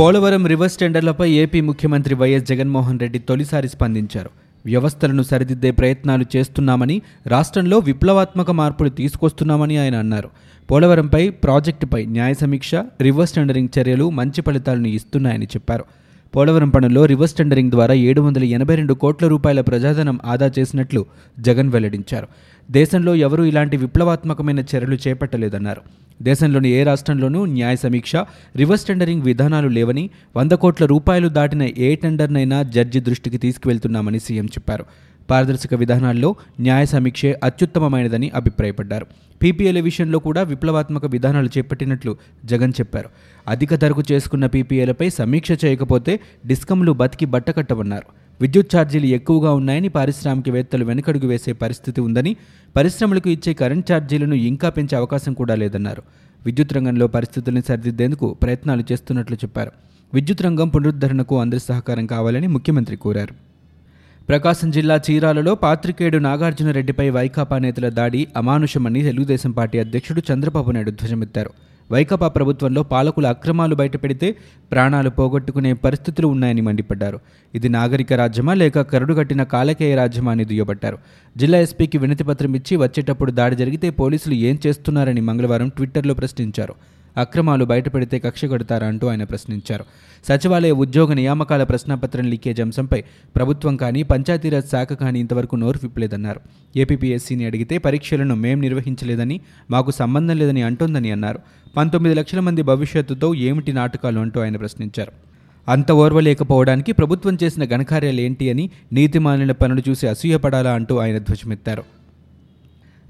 Polavaram reverse టెండర్లపై AP ముఖ్యమంత్రి YS Jaganmohan Reddy తొలిసారి స్పందించారు. వ్యవస్థలను సరిదిద్దే ప్రయత్నాలు చేస్తున్నామని రాష్ట్రంలో విప్లవాత్మక మార్పులు తీసుకొస్తున్నామని ఆయన అన్నారు. పోలవరంపై ప్రాజెక్టుపై న్యాయ సమీక్ష రివర్స్ టెండరింగ్ చర్యలు మంచి ఫలితాలను ఇస్తున్నాయని చెప్పారు. పోలవరం పనుల్లో రివర్స్ టెండరింగ్ ద్వారా ఏడు వందల ఎనభై రెండు కోట్ల రూపాయల ప్రజాధనం ఆదా చేసినట్లు జగన్ వెల్లడించారు. దేశంలో ఎవరూ ఇలాంటి విప్లవాత్మకమైన చర్యలు చేపట్టలేదన్నారు. దేశంలోని ఏ రాష్ట్రంలోనూ న్యాయ సమీక్ష రివర్స్ టెండరింగ్ విధానాలు లేవని వంద కోట్ల రూపాయలు దాటిన ఏ టెండర్నైనా జడ్జి దృష్టికి తీసుకువెళ్తున్నామని సీఎం చెప్పారు. పారదర్శక విధానాల్లో న్యాయ సమీక్షే అత్యుత్తమమైనదని అభిప్రాయపడ్డారు. పీపీఎల విషయంలో కూడా విప్లవాత్మక విధానాలు చేపట్టినట్లు జగన్ చెప్పారు. అధిక ధరకు చేసుకున్న పీపీఎలపై సమీక్ష చేయకపోతే డిస్కంలు బతికి బట్టకట్టవన్నారు. విద్యుత్ ఛార్జీలు ఎక్కువగా ఉన్నాయని పారిశ్రామికవేత్తలు వెనుకడుగు వేసే పరిస్థితి ఉందని పరిశ్రమలకు ఇచ్చే కరెంట్ ఛార్జీలను ఇంకా పెంచే అవకాశం కూడా లేదన్నారు. విద్యుత్ రంగంలో పరిస్థితుల్ని సరిదిద్దేందుకు ప్రయత్నాలు చేస్తున్నట్లు చెప్పారు. విద్యుత్ రంగం పునరుద్ధరణకు అందరి సహకారం కావాలని ముఖ్యమంత్రి కోరారు. ప్రకాశం జిల్లా చీరాలలో పాత్రికేయుడు నాగార్జునరెడ్డిపై వైకాపా నేతల దాడి అమానుషమని తెలుగుదేశం పార్టీ అధ్యక్షుడు చంద్రబాబు నాయుడు ధ్వజమెత్తారు. వైకాపా ప్రభుత్వంలో పాలకుల అక్రమాలు బయటపెడితే ప్రాణాలు పోగొట్టుకునే పరిస్థితులు ఉన్నాయని మండిపడ్డారు. ఇది నాగరిక రాజ్యమా లేక కరుడుగట్టిన కాలకేయ రాజ్యమా అని దుయ్యబట్టారు. జిల్లా ఎస్పీకి వినతిపత్రం ఇచ్చి వచ్చేటప్పుడు దాడి జరిగితే పోలీసులు ఏం చేస్తున్నారని మంగళవారం ట్విట్టర్లో ప్రశ్నించారు. అక్రమాలు బయటపెడితే కక్ష కడతారా అంటూ ఆయన ప్రశ్నించారు. సచివాలయ ఉద్యోగ నియామకాల ప్రశ్నపత్రం లీకేజ్ అంశంపై ప్రభుత్వం కానీ పంచాయతీరాజ్ శాఖ కానీ ఇంతవరకు నోరు విప్పలేదన్నారు. ఏపీపీఎస్సీని అడిగితే పరీక్షలను మేం నిర్వహించలేదని మాకు సంబంధం లేదని అంటోందని అన్నారు. పంతొమ్మిది లక్షల మంది భవిష్యత్తుతో ఏమిటి నాటకాలు అంటూ ఆయన ప్రశ్నించారు. అంత ఓర్వలేకపోవడానికి ప్రభుత్వం చేసిన ఘనకార్యాలు ఏంటి అని నీతిమాలిన పనులు చూసి అసూయపడాలా అంటూ ఆయన ధ్వజమెత్తారు.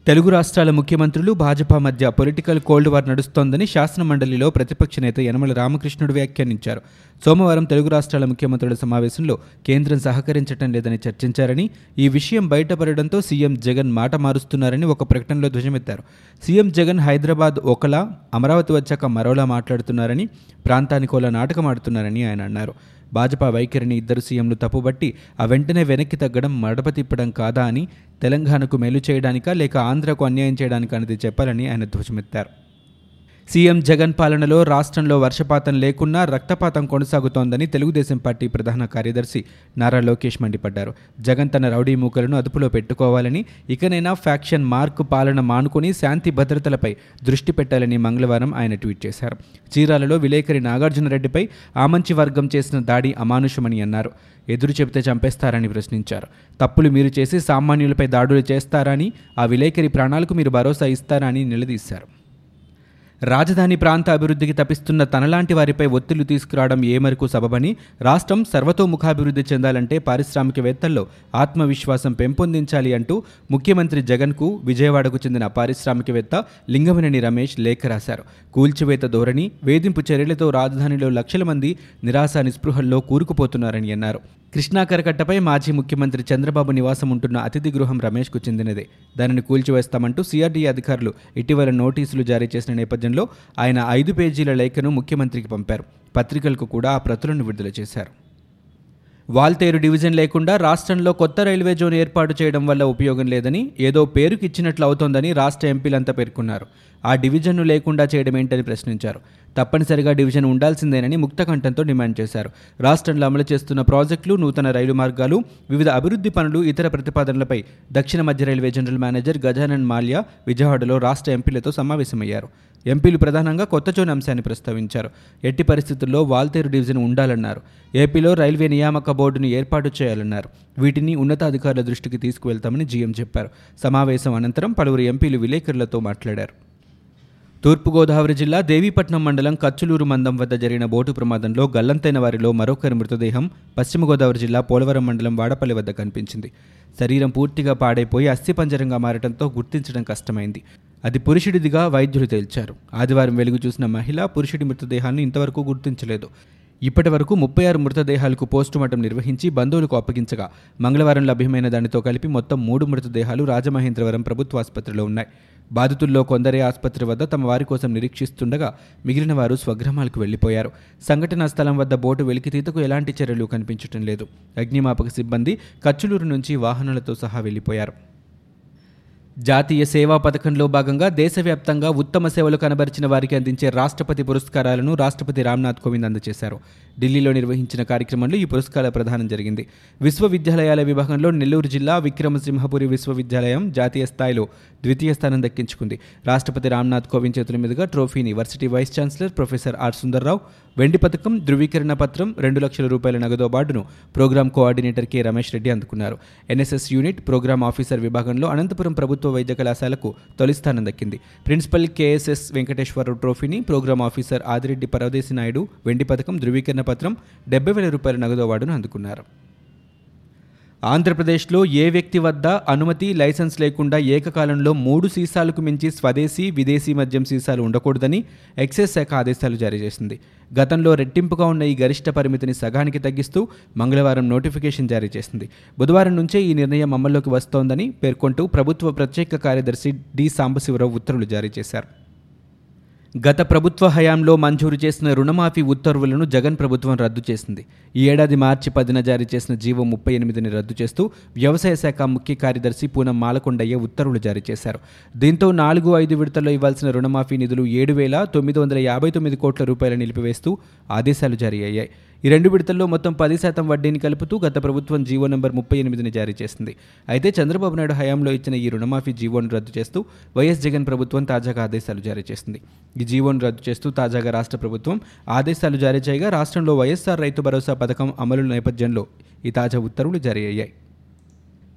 తెలుగు రాష్ట్రాల ముఖ్యమంత్రులు భాజపా మధ్య పొలిటికల్ కోల్డ్ వార్ నడుస్తోందని శాసనమండలిలో ప్రతిపక్ష నేత యనమల రామకృష్ణుడు వ్యాఖ్యానించారు. సోమవారం తెలుగు రాష్ట్రాల ముఖ్యమంత్రుల సమావేశంలో కేంద్రం సహకరించడం లేదని చర్చించారని ఈ విషయం బయటపడడంతో సీఎం జగన్ మాట మారుస్తున్నారని ఒక ప్రకటనలో ధ్వజమెత్తారు. సీఎం జగన్ హైదరాబాద్ ఒకలా అమరావతి వచ్చాక మరోలా మాట్లాడుతున్నారని ప్రాంతానికోలా నాటకం ఆడుతున్నారని ఆయన అన్నారు. భాజపా వైఖరిని ఇద్దరు సీఎంలు తప్పుబట్టి ఆ వెంటనే వెనక్కి తగ్గడం మడప తిప్పడం కాదా అని తెలంగాణకు మేలు చేయడానికా లేక ఆంధ్రకు అన్యాయం చేయడానికా అనేది చెప్పాలని ఆయన ధ్వజమెత్తారు. సీఎం జగన్ పాలనలో రాష్ట్రంలో వర్షపాతం లేకున్నా రక్తపాతం కొనసాగుతోందని తెలుగుదేశం పార్టీ ప్రధాన కార్యదర్శి నారా లోకేష్ మండిపడ్డారు. జగన్ తన రౌడీ మూకలను అదుపులో పెట్టుకోవాలని ఇకనైనా ఫ్యాక్షన్ మార్క్ పాలన మానుకుని శాంతి భద్రతలపై దృష్టి పెట్టాలని మంగళవారం ఆయన ట్వీట్ చేశారు. చీరాలలో విలేకరి నాగార్జునరెడ్డిపై ఆమంచి వర్గం చేసిన దాడి అమానుషమని అన్నారు. ఎదురు చెబితే చంపేస్తారని ప్రశ్నించారు. తప్పులు మీరు చేసి సామాన్యులపై దాడులు చేస్తారని ఆ విలేకరి ప్రాణాలకు మీరు భరోసా ఇస్తారా అని నిలదీశారు. రాజధాని ప్రాంత అభివృద్ధికి తపిస్తున్న తనలాంటి వారిపై ఒత్తిళ్ళు తీసుకురావడం ఏ మేరకు సబబని రాష్ట్రం సర్వతోముఖాభివృద్ధి చెందాలంటే పారిశ్రామికవేత్తల్లో ఆత్మవిశ్వాసం పెంపొందించాలి అంటూ ముఖ్యమంత్రి జగన్కు విజయవాడకు చెందిన పారిశ్రామికవేత్త లింగమనేని రమేష్ లేఖ రాశారు. కూల్చివేత ధోరణి వేధింపు చర్యలతో రాజధానిలో లక్షల మంది నిరాశ నిస్పృహల్లో కూరుకుపోతున్నారని అన్నారు. కృష్ణా కరకట్టపై మాజీ ముఖ్యమంత్రి చంద్రబాబు నివాసం ఉంటున్న అతిథి గృహం రమేష్కు చెందినదే. దానిని కూల్చివేస్తామంటూ సిఆర్డీ అధికారులు ఇటీవల నోటీసులు జారీ చేసిన నేపథ్యంలో ఆయన ఐదు పేజీల లేఖను ముఖ్యమంత్రికి పంపారు. పత్రికలకు కూడా ఆ ప్రతులను విడుదల చేశారు. వాల్తేరు డివిజన్ లేకుండా రాష్ట్రంలో కొత్త రైల్వే జోన్ ఏర్పాటు చేయడం వల్ల ఉపయోగం లేదని ఏదో పేరుకి ఇచ్చినట్లు అవుతోందని రాష్ట్ర ఎంపీలంతా పేర్కొన్నారు. ఆ డివిజన్ను లేకుండా చేయడం ఏంటని ప్రశ్నించారు. తప్పనిసరిగా డివిజన్ ఉండాల్సిందేనని ముక్తకంఠంతో డిమాండ్ చేశారు. రాష్ట్రంలో అమలు చేస్తున్న ప్రాజెక్టులు నూతన రైలు మార్గాలు వివిధ అభివృద్ధి పనులు ఇతర ప్రతిపాదనలపై దక్షిణ మధ్య railway general manager Gajanan Mallya విజయవాడలో రాష్ట్ర ఎంపీలతో సమావేశమయ్యారు. ఎంపీలు ప్రధానంగా కొత్త జోన్ అంశాన్ని ప్రస్తావించారు. ఎట్టి పరిస్థితుల్లో వాల్తేరు డివిజన్ ఉండాలన్నారు. ఏపీలో రైల్వే నియామక బోర్డును ఏర్పాటు చేయాలన్నారు. వీటిని ఉన్నతాధికారుల దృష్టికి తీసుకువెళ్తామని జీఎం చెప్పారు. సమావేశం అనంతరం పలువురు ఎంపీలు విలేకరులతో మాట్లాడారు. తూర్పుగోదావరి జిల్లా దేవీపట్నం మండలం కచ్చులూరు మందం వద్ద జరిగిన బోటు ప్రమాదంలో గల్లంతైన వారిలో మరొకరి మృతదేహం పశ్చిమ గోదావరి జిల్లా పోలవరం మండలం వాడపల్లి వద్ద కనిపించింది. శరీరం పూర్తిగా పాడైపోయి అస్థిపంజరంగా మారడంతో గుర్తించడం కష్టమైంది. అది పురుషుడిదిగా వైద్యులు తేల్చారు. ఆదివారం వెలుగు చూసిన మహిళ పురుషుడి మృతదేహాన్ని ఇంతవరకు గుర్తించలేదు. ఇప్పటి వరకు ముప్పై ఆరు మృతదేహాలకు పోస్టుమార్టం నిర్వహించి బంధువులకు అప్పగించగా మంగళవారం లభ్యమైన దానితో కలిపి మొత్తం మూడు మృతదేహాలు రాజమహేంద్రవరం ప్రభుత్వ ఆసుపత్రిలో ఉన్నాయి. బాధితుల్లో కొందరే ఆసుపత్రి వద్ద తమ వారి కోసం నిరీక్షిస్తుండగా మిగిలిన వారు స్వగ్రామాలకు వెళ్ళిపోయారు సంఘటనా స్థలం వద్ద బోటు వెలికితీతకు ఎలాంటి చర్యలు కనిపించడం లేదు. అగ్నిమాపక సిబ్బంది కచ్చులూరు నుంచి వాహనాలతో సహా వెళ్ళిపోయారు జాతీయ సేవా పథకంలో భాగంగా దేశవ్యాప్తంగా ఉత్తమ సేవలు కనబరిచిన వారికి అందించే రాష్ట్రపతి పురస్కారాలను రాష్ట్రపతి రామ్నాథ్ కోవింద్ అందజేశారు. ఢిల్లీలో నిర్వహించిన కార్యక్రమంలో ఈ పురస్కార ప్రదానం జరిగింది. విశ్వవిద్యాలయాల విభాగంలో నెల్లూరు జిల్లా విక్రమసింహపురి విశ్వవిద్యాలయం జాతీయ స్థాయిలో ద్వితీయ స్థానం దక్కించుకుంది. రాష్ట్రపతి రామ్నాథ్ కోవింద్ చేతుల మీదుగా ట్రోఫీని varsity vice chancellor professor R Sundarrao వెండి పథకం ధృవీకరణ పత్రం రెండు లక్షల రూపాయల నగదు అవార్డును program coordinator K Ramesh Reddy అందుకున్నారు. ఎన్ఎస్ఎస్ యూనిట్ ప్రోగ్రాం ఆఫీసర్ విభాగంలో అనంతపురం ప్రభుత్వ వైద్య కళాశాలకు తొలి స్థానం దక్కింది. ప్రిన్సిపల్ కేఎస్ఎస్ వెంకటేశ్వరరావు ట్రోఫీని ప్రోగ్రాం ఆఫీసర్ ఆదిరెడ్డి పరవదేశి నాయుడు వెండి పథకం ధృవీకరణ పత్రం డెబ్బై వేల రూపాయల నగదు అవార్డును అందుకున్నారు. ఆంధ్రప్రదేశ్లో ఏ వ్యక్తి వద్ద అనుమతి లైసెన్స్ లేకుండా ఏకకాలంలో మూడు సీసాలకు మించి స్వదేశీ విదేశీ మద్యం సీసాలు ఉండకూడదని ఎక్సైజ్ శాఖ ఆదేశాలు జారీ చేసింది. గతంలో రెట్టింపుగా ఉన్న ఈ గరిష్ట పరిమితిని సగానికి తగ్గిస్తూ మంగళవారం నోటిఫికేషన్ జారీ చేసింది. బుధవారం నుంచే ఈ నిర్ణయం అమల్లోకి వస్తోందని పేర్కొంటూ ప్రభుత్వ ప్రత్యేక కార్యదర్శి డి. సాంబశివరావు ఉత్తర్వులు జారీ చేశారు. గత ప్రభుత్వ హయాంలో మంజూరు చేసిన రుణమాఫీ ఉత్తర్వులను జగన్ ప్రభుత్వం రద్దు చేసింది. ఈ ఏడాది మార్చి పదిన జారీ చేసిన జీవో ముప్పై ఎనిమిదిని రద్దు చేస్తూ వ్యవసాయ శాఖ ముఖ్య కార్యదర్శి పూనం మాలకొండయ్య ఉత్తర్వులు జారీ చేశారు. దీంతో నాలుగు ఐదు విడతల్లో ఇవ్వాల్సిన రుణమాఫీ నిధులు ఏడు వేల తొమ్మిది వందల యాభై తొమ్మిది కోట్ల రూపాయలు నిలిపివేస్తూ ఆదేశాలు జారీ అయ్యాయి. ఈ రెండు విడతల్లో మొత్తం పది శాతం వడ్డీని కలుపుతూ గత ప్రభుత్వం జీవో నెంబర్ ముప్పై ఎనిమిదిని జారీ చేసింది. అయితే చంద్రబాబు నాయుడు హయాంలో ఇచ్చిన ఈ రుణమాఫీ జీవోను రద్దు చేస్తూ వైఎస్ జగన్ ప్రభుత్వం తాజాగా ఆదేశాలు జారీ చేసింది. ఈ జీవోను రద్దు చేస్తూ తాజాగా రాష్ట్ర ప్రభుత్వం ఆదేశాలు జారీ చేయగా రాష్ట్రంలో వైఎస్ఆర్ రైతు భరోసా పథకం అమలు నేపథ్యంలో ఈ తాజా ఉత్తర్వులు జారీ అయ్యాయి.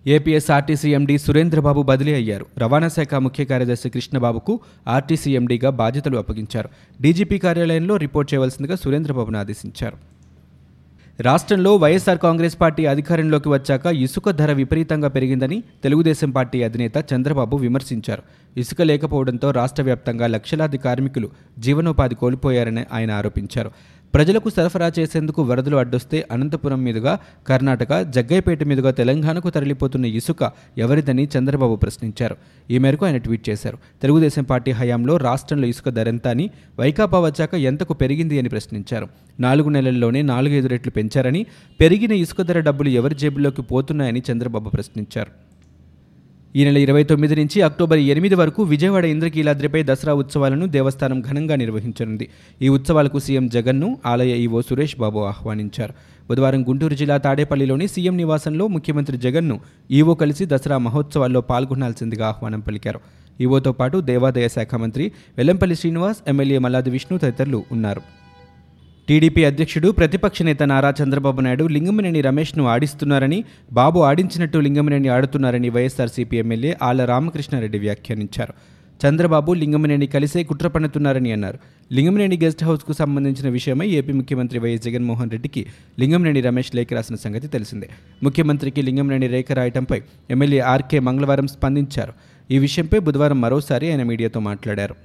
ఏపీఎస్ఆర్టీసీ ఎండీ సురేంద్రబాబు బదిలీ అయ్యారు. రవాణా శాఖ ముఖ్య కార్యదర్శి కృష్ణబాబుకు ఆర్టీసీ ఎండీగా బాధ్యతలు అప్పగించారు. డీజీపీ కార్యాలయంలో రిపోర్ట్ చేయవలసిందిగా సురేంద్రబాబును ఆదేశించారు. రాష్ట్రంలో వైఎస్ఆర్ కాంగ్రెస్ పార్టీ అధికారంలోకి వచ్చాక ఇసుక ధర విపరీతంగా పెరిగిందని తెలుగుదేశం పార్టీ అధినేత చంద్రబాబు విమర్శించారు. ఇసుక లేకపోవడంతో రాష్ట్ర వ్యాప్తంగా లక్షలాది కార్మికులు జీవనోపాధి కోల్పోయారని ఆయన ఆరోపించారు. ప్రజలకు సరఫరా చేసేందుకు వరదలు అడ్డొస్తే అనంతపురం మీదుగా కర్ణాటక జగ్గైపేట మీదుగా తెలంగాణకు తరలిపోతున్న ఇసుక ఎవరిదని చంద్రబాబు ప్రశ్నించారు. ఈ మేరకు ఆయన ట్వీట్ చేశారు. తెలుగుదేశం పార్టీ హయాంలో రాష్ట్రంలో ఇసుక ధరెంత అని వైకాపా వచ్చాక ఎంతకు పెరిగింది అని ప్రశ్నించారు. నాలుగు నెలల్లోనే నాలుగైదు రెట్లు పెంచారని పెరిగిన ఇసుక ధర డబ్బులు ఎవరి జేబుల్లోకి పోతున్నాయని చంద్రబాబు ప్రశ్నించారు. ఈ నెల ఇరవై తొమ్మిది నుంచి అక్టోబర్ ఎనిమిది వరకు విజయవాడ ఇంద్రకీలాద్రిపై దసరా ఉత్సవాలను దేవస్థానం ఘనంగా నిర్వహించనుంది. ఈ ఉత్సవాలకు సీఎం జగన్ను ఆలయ ఈవో సురేష్ బాబు ఆహ్వానించారు. బుధవారం గుంటూరు జిల్లా తాడేపల్లిలోని సీఎం నివాసంలో ముఖ్యమంత్రి జగన్ను ఈవో కలిసి దసరా మహోత్సవాల్లో పాల్గొనాల్సిందిగా ఆహ్వానం పలికారు. ఈవోతో పాటు దేవాదాయ శాఖ మంత్రి వెల్లంపల్లి శ్రీనివాస్ ఎమ్మెల్యే మల్లాది విష్ణు తదితరులు ఉన్నారు. టీడీపీ అధ్యక్షుడు ప్రతిపక్ష నేత నారా చంద్రబాబు నాయుడు లింగమనేని రమేష్ను ఆడిస్తున్నారని బాబు ఆడించినట్టు లింగమనేని ఆడుతున్నారని వైఎస్ఆర్సీపీ ఎమ్మెల్యే ఆళ్ళ రామకృష్ణారెడ్డి వ్యాఖ్యానించారు. చంద్రబాబు లింగమనేని కలిసే కుట్ర పన్నుతున్నారని అన్నారు. లింగమనేని గెస్ట్ హౌస్కు సంబంధించిన విషయమై ఏపీ ముఖ్యమంత్రి వైఎస్ జగన్మోహన్ రెడ్డికి లింగమనేని రమేష్ లేఖ రాసిన సంగతి తెలిసిందే. ముఖ్యమంత్రికి లింగమనేని రేఖ రాయటంపై ఎమ్మెల్యే ఆర్కే మంగళవారం స్పందించారు. ఈ విషయంపై బుధవారం మరోసారి ఆయన మీడియాతో మాట్లాడారు.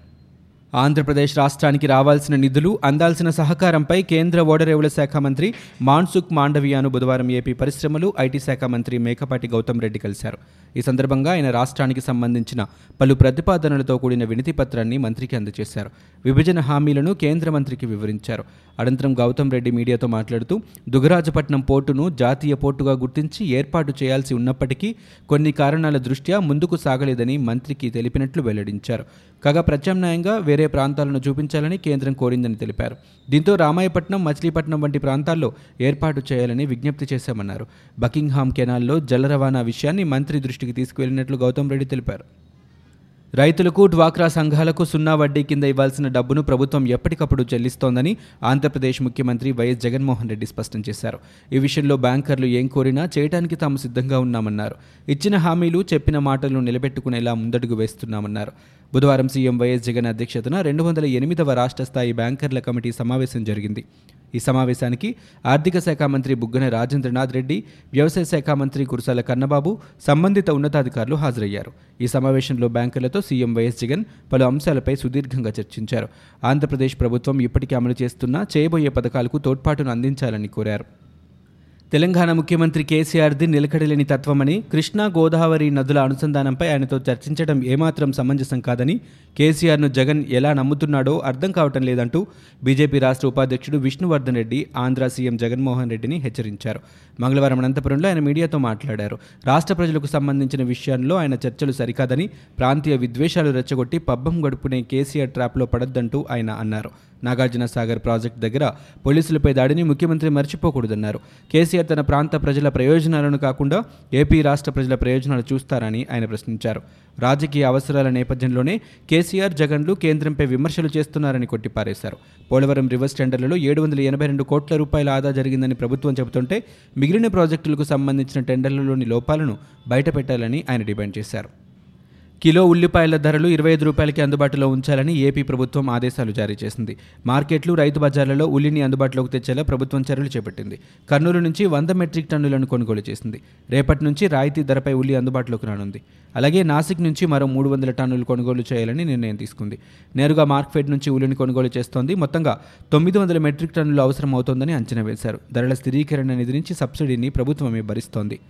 ఆంధ్రప్రదేశ్ రాష్ట్రానికి రావాల్సిన నిధులు అందాల్సిన సహకారంపై కేంద్ర ఓడరేవుల శాఖ మంత్రి మాన్సుఖ్ మాండవియాను బుధవారం ఏపీ పరిశ్రమలు ఐటీ శాఖ మంత్రి మేకపాటి గౌతమ్ రెడ్డి కలిశారు. ఈ సందర్భంగా ఆయన రాష్ట్రానికి సంబంధించిన పలు ప్రతిపాదనలతో కూడిన వినతి పత్రాన్ని మంత్రికి అందజేశారు. విభజన హామీలను కేంద్ర మంత్రికి వివరించారు. అనంతరం గౌతమ్ రెడ్డి మీడియాతో మాట్లాడుతూ దుగరాజపట్నం పోర్టును జాతీయ పోర్టుగా గుర్తించి ఏర్పాటు చేయాల్సి ఉన్నప్పటికీ కొన్ని కారణాల దృష్ట్యా ముందుకు సాగలేదని మంత్రికి తెలిపినట్లు వెల్లడించారు. కాగా ప్రత్యామ్నాయంగా వేరే ప్రాంతాలను చూపించాలని కేంద్రం కోరిందని తెలిపారు. దీంతో రామాయపట్నం మచిలీపట్నం వంటి ప్రాంతాల్లో ఏర్పాటు చేయాలని విజ్ఞప్తి చేశామన్నారు. బకింగ్హామ్ కెనాల్లో జల రవాణా విషయాన్ని మంత్రి దృష్టికి తీసుకువెళ్ళినట్లు గౌతమ్ రెడ్డి తెలిపారు. రైతులకు డ్వాక్రా సంఘాలకు సున్నా వడ్డీ కింద ఇవ్వాల్సిన డబ్బును ప్రభుత్వం ఎప్పటికప్పుడు చెల్లిస్తోందని ఆంధ్రప్రదేశ్ ముఖ్యమంత్రి వైఎస్ జగన్మోహన్ రెడ్డి స్పష్టం చేశారు. ఈ విషయంలో బ్యాంకర్లు ఏం కోరినా చేయడానికి తాము సిద్ధంగా ఉన్నామన్నారు. ఇచ్చిన హామీలు చెప్పిన మాటలను నిలబెట్టుకునేలా ముందడుగు వేస్తున్నామన్నారు. బుధవారం సీఎం వైఎస్ జగన్ అధ్యక్షతన రెండు వందల ఎనిమిదవ రాష్ట్ర స్థాయి బ్యాంకర్ల కమిటీ సమావేశం జరిగింది. ఈ సమావేశానికి ఆర్థిక శాఖ మంత్రి బుగ్గన రాజేంద్రనాథ్ రెడ్డి వ్యవసాయ శాఖ మంత్రి కురసాల కన్నబాబు సంబంధిత ఉన్నతాధికారులు హాజరయ్యారు. ఈ సమావేశంలో బ్యాంకర్లతో సీఎం వైఎస్ జగన్ పలు అంశాలపై సుదీర్ఘంగా చర్చించారు. ఆంధ్రప్రదేశ్ ప్రభుత్వం ఇప్పటికే అమలు చేస్తున్న చేయబోయే పథకాలకు తోడ్పాటును అందించాలని కోరారు. తెలంగాణ ముఖ్యమంత్రి కేసీఆర్ది నిలకడలేని తత్వమని కృష్ణా గోదావరి నదుల అనుసంధానంపై ఆయనతో చర్చించడం ఏమాత్రం సమంజసం కాదని కేసీఆర్ను జగన్ ఎలా నమ్ముతున్నాడో అర్థం కావటం లేదంటూ బీజేపీ రాష్ట్ర ఉపాధ్యక్షుడు విష్ణువర్ధన్ రెడ్డి ఆంధ్ర సీఎం జగన్మోహన్ రెడ్డిని హెచ్చరించారు. మంగళవారం అనంతపురంలో ఆయన మీడియాతో మాట్లాడారు. రాష్ట్ర ప్రజలకు సంబంధించిన విషయాల్లో ఆయన చర్చలు సరికాదని ప్రాంతీయ విద్వేషాలు రెచ్చగొట్టి పబ్బం గడుపునే కేసీఆర్ ట్రాప్లో పడొద్దంటూ ఆయన అన్నారు. నాగార్జున సాగర్ ప్రాజెక్టు దగ్గర పోలీసులపై దాడిని ముఖ్యమంత్రి మర్చిపోకూడదన్నారు. కేసీఆర్ తన ప్రాంత ప్రజల ప్రయోజనాలను కాకుండా ఏపీ రాష్ట్ర ప్రజల ప్రయోజనాలు చూస్తారని ఆయన ప్రశ్నించారు. రాజకీయ అవసరాల నేపథ్యంలోనే కేసీఆర్ జగన్లు కేంద్రంపై విమర్శలు చేస్తున్నారని కొట్టిపారేశారు. పోలవరం రివర్స్ టెండర్లలో ఏడు వందల ఎనభై రెండు కోట్ల రూపాయల ఆదా జరిగిందని ప్రభుత్వం చెబుతుంటే మిగిలిన ప్రాజెక్టులకు సంబంధించిన టెండర్లలోని లోపాలను బయటపెట్టాలని ఆయన డిమాండ్ చేశారు. కిలో ఉల్లిపాయల ధరలు ఇరవై ఐదు రూపాయలకి అందుబాటులో ఉంచాలని ఏపీ ప్రభుత్వం ఆదేశాలు జారీ చేసింది. మార్కెట్లు రైతు బజార్లలో ఉల్లిని అందుబాటులోకి తెచ్చేలా ప్రభుత్వం చర్యలు చేపట్టింది. కర్నూలు నుంచి వంద మెట్రిక్ టన్నులను కొనుగోలు చేసింది. రేపటి నుంచి రాయితీ ధరపై ఉల్లి అందుబాటులోకి రానుంది. అలాగే నాసిక్ నుంచి మరో మూడు వందల టన్నులు కొనుగోలు చేయాలని నిర్ణయం తీసుకుంది. నేరుగా మార్క్ఫెడ్ నుంచి ఉల్లిని కొనుగోలు చేస్తోంది. మొత్తంగా తొమ్మిది వందల మెట్రిక్ టన్నులు అవసరం అవుతోందని అంచనా వేశారు. ధరల స్థిరీకరణ నిధి నుంచి సబ్సిడీని ప్రభుత్వమే భరిస్తోంది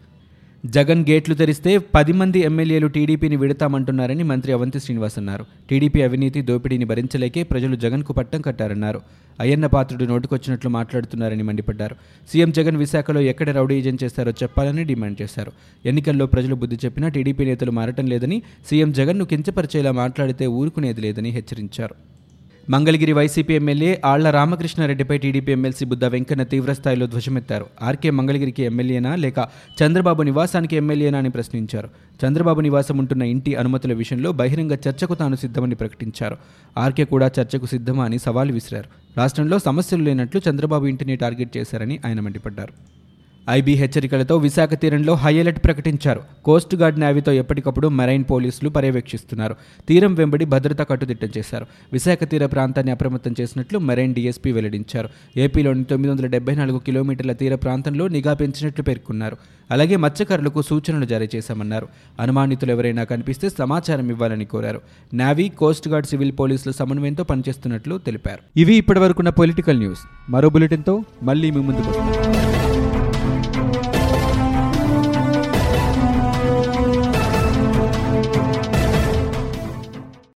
జగన్ గేట్లు తెరిస్తే పది మంది ఎమ్మెల్యేలు టీడీపీని విడతామంటున్నారని మంత్రి అవంతి శ్రీనివాస్ అన్నారు. టీడీపీ అవినీతి దోపిడీని భరించలేకే ప్రజలు జగన్కు పట్టం కట్టారన్నారు. అయ్యన్న పాత్రుడు నోటుకొచ్చినట్లు మాట్లాడుతున్నారని మండిపడ్డారు. సీఎం జగన్ విశాఖలో ఎక్కడ రౌడీ ఏజెంట్ చేస్తారో చెప్పాలని డిమాండ్ చేశారు. ఎన్నికల్లో ప్రజలు బుద్ధి చెప్పినా టీడీపీ నేతలు మారటం లేదని సీఎం జగన్ను కించపరిచేలా మాట్లాడితే ఊరుకునేది లేదని హెచ్చరించారు. మంగళగిరి వైసీపీ ఎమ్మెల్యే ఆళ్ళ రామకృష్ణారెడ్డిపై టీడీపీ ఎమ్మెల్సీ బుద్ధ వెంకన్న తీవ్రస్థాయిలో ధ్వజమెత్తారు. ఆర్కే మంగళగిరికి ఎమ్మెల్యేనా లేక చంద్రబాబు నివాసానికి ఎమ్మెల్యేనా అని ప్రశ్నించారు. చంద్రబాబు నివాసం ఉంటున్న ఇంటి అనుమతుల విషయంలో బహిరంగ చర్చకు తాను సిద్ధమని ప్రకటించారు. ఆర్కే కూడా చర్చకు సిద్ధమా అని సవాల్ విసిరారు. రాష్ట్రంలో సమస్యలు లేనట్లు చంద్రబాబు ఇంటిని టార్గెట్ చేశారని ఆయన మండిపడ్డారు. ఐబీ హెచ్చరికలతో విశాఖ తీరంలో హై అలర్ట్ ప్రకటించారు. కోస్ట్ గార్డ్ నేవీతో ఎప్పటికప్పుడు మెరైన్ పోలీసులు పర్యవేక్షిస్తున్నారు. తీరం వెంబడి భద్రత కట్టుదిట్టం చేశారు. విశాఖ తీర ప్రాంతాన్ని అప్రమత్తం చేసినట్లు మెరైన్ డీఎస్పీ వెల్లడించారు. ఏపీలోని తొమ్మిది వందల డెబ్బై నాలుగు కిలోమీటర్ల తీర ప్రాంతంలో నిఘా పెంచినట్లు పేర్కొన్నారు. అలాగే మత్స్యకారులకు సూచనలు జారీ చేశామన్నారు. అనుమానితులు ఎవరైనా కనిపిస్తే సమాచారం ఇవ్వాలని కోరారు. నావీ కోస్ట్ గార్డ్ సివిల్ పోలీసుల సమన్వయంతో పనిచేస్తున్నట్లు తెలిపారు. ఇవి ఇప్పటివరకున్న పొలిటికల్ న్యూస్. మరో బులెటిన్తో మళ్ళీ మీ ముందుకు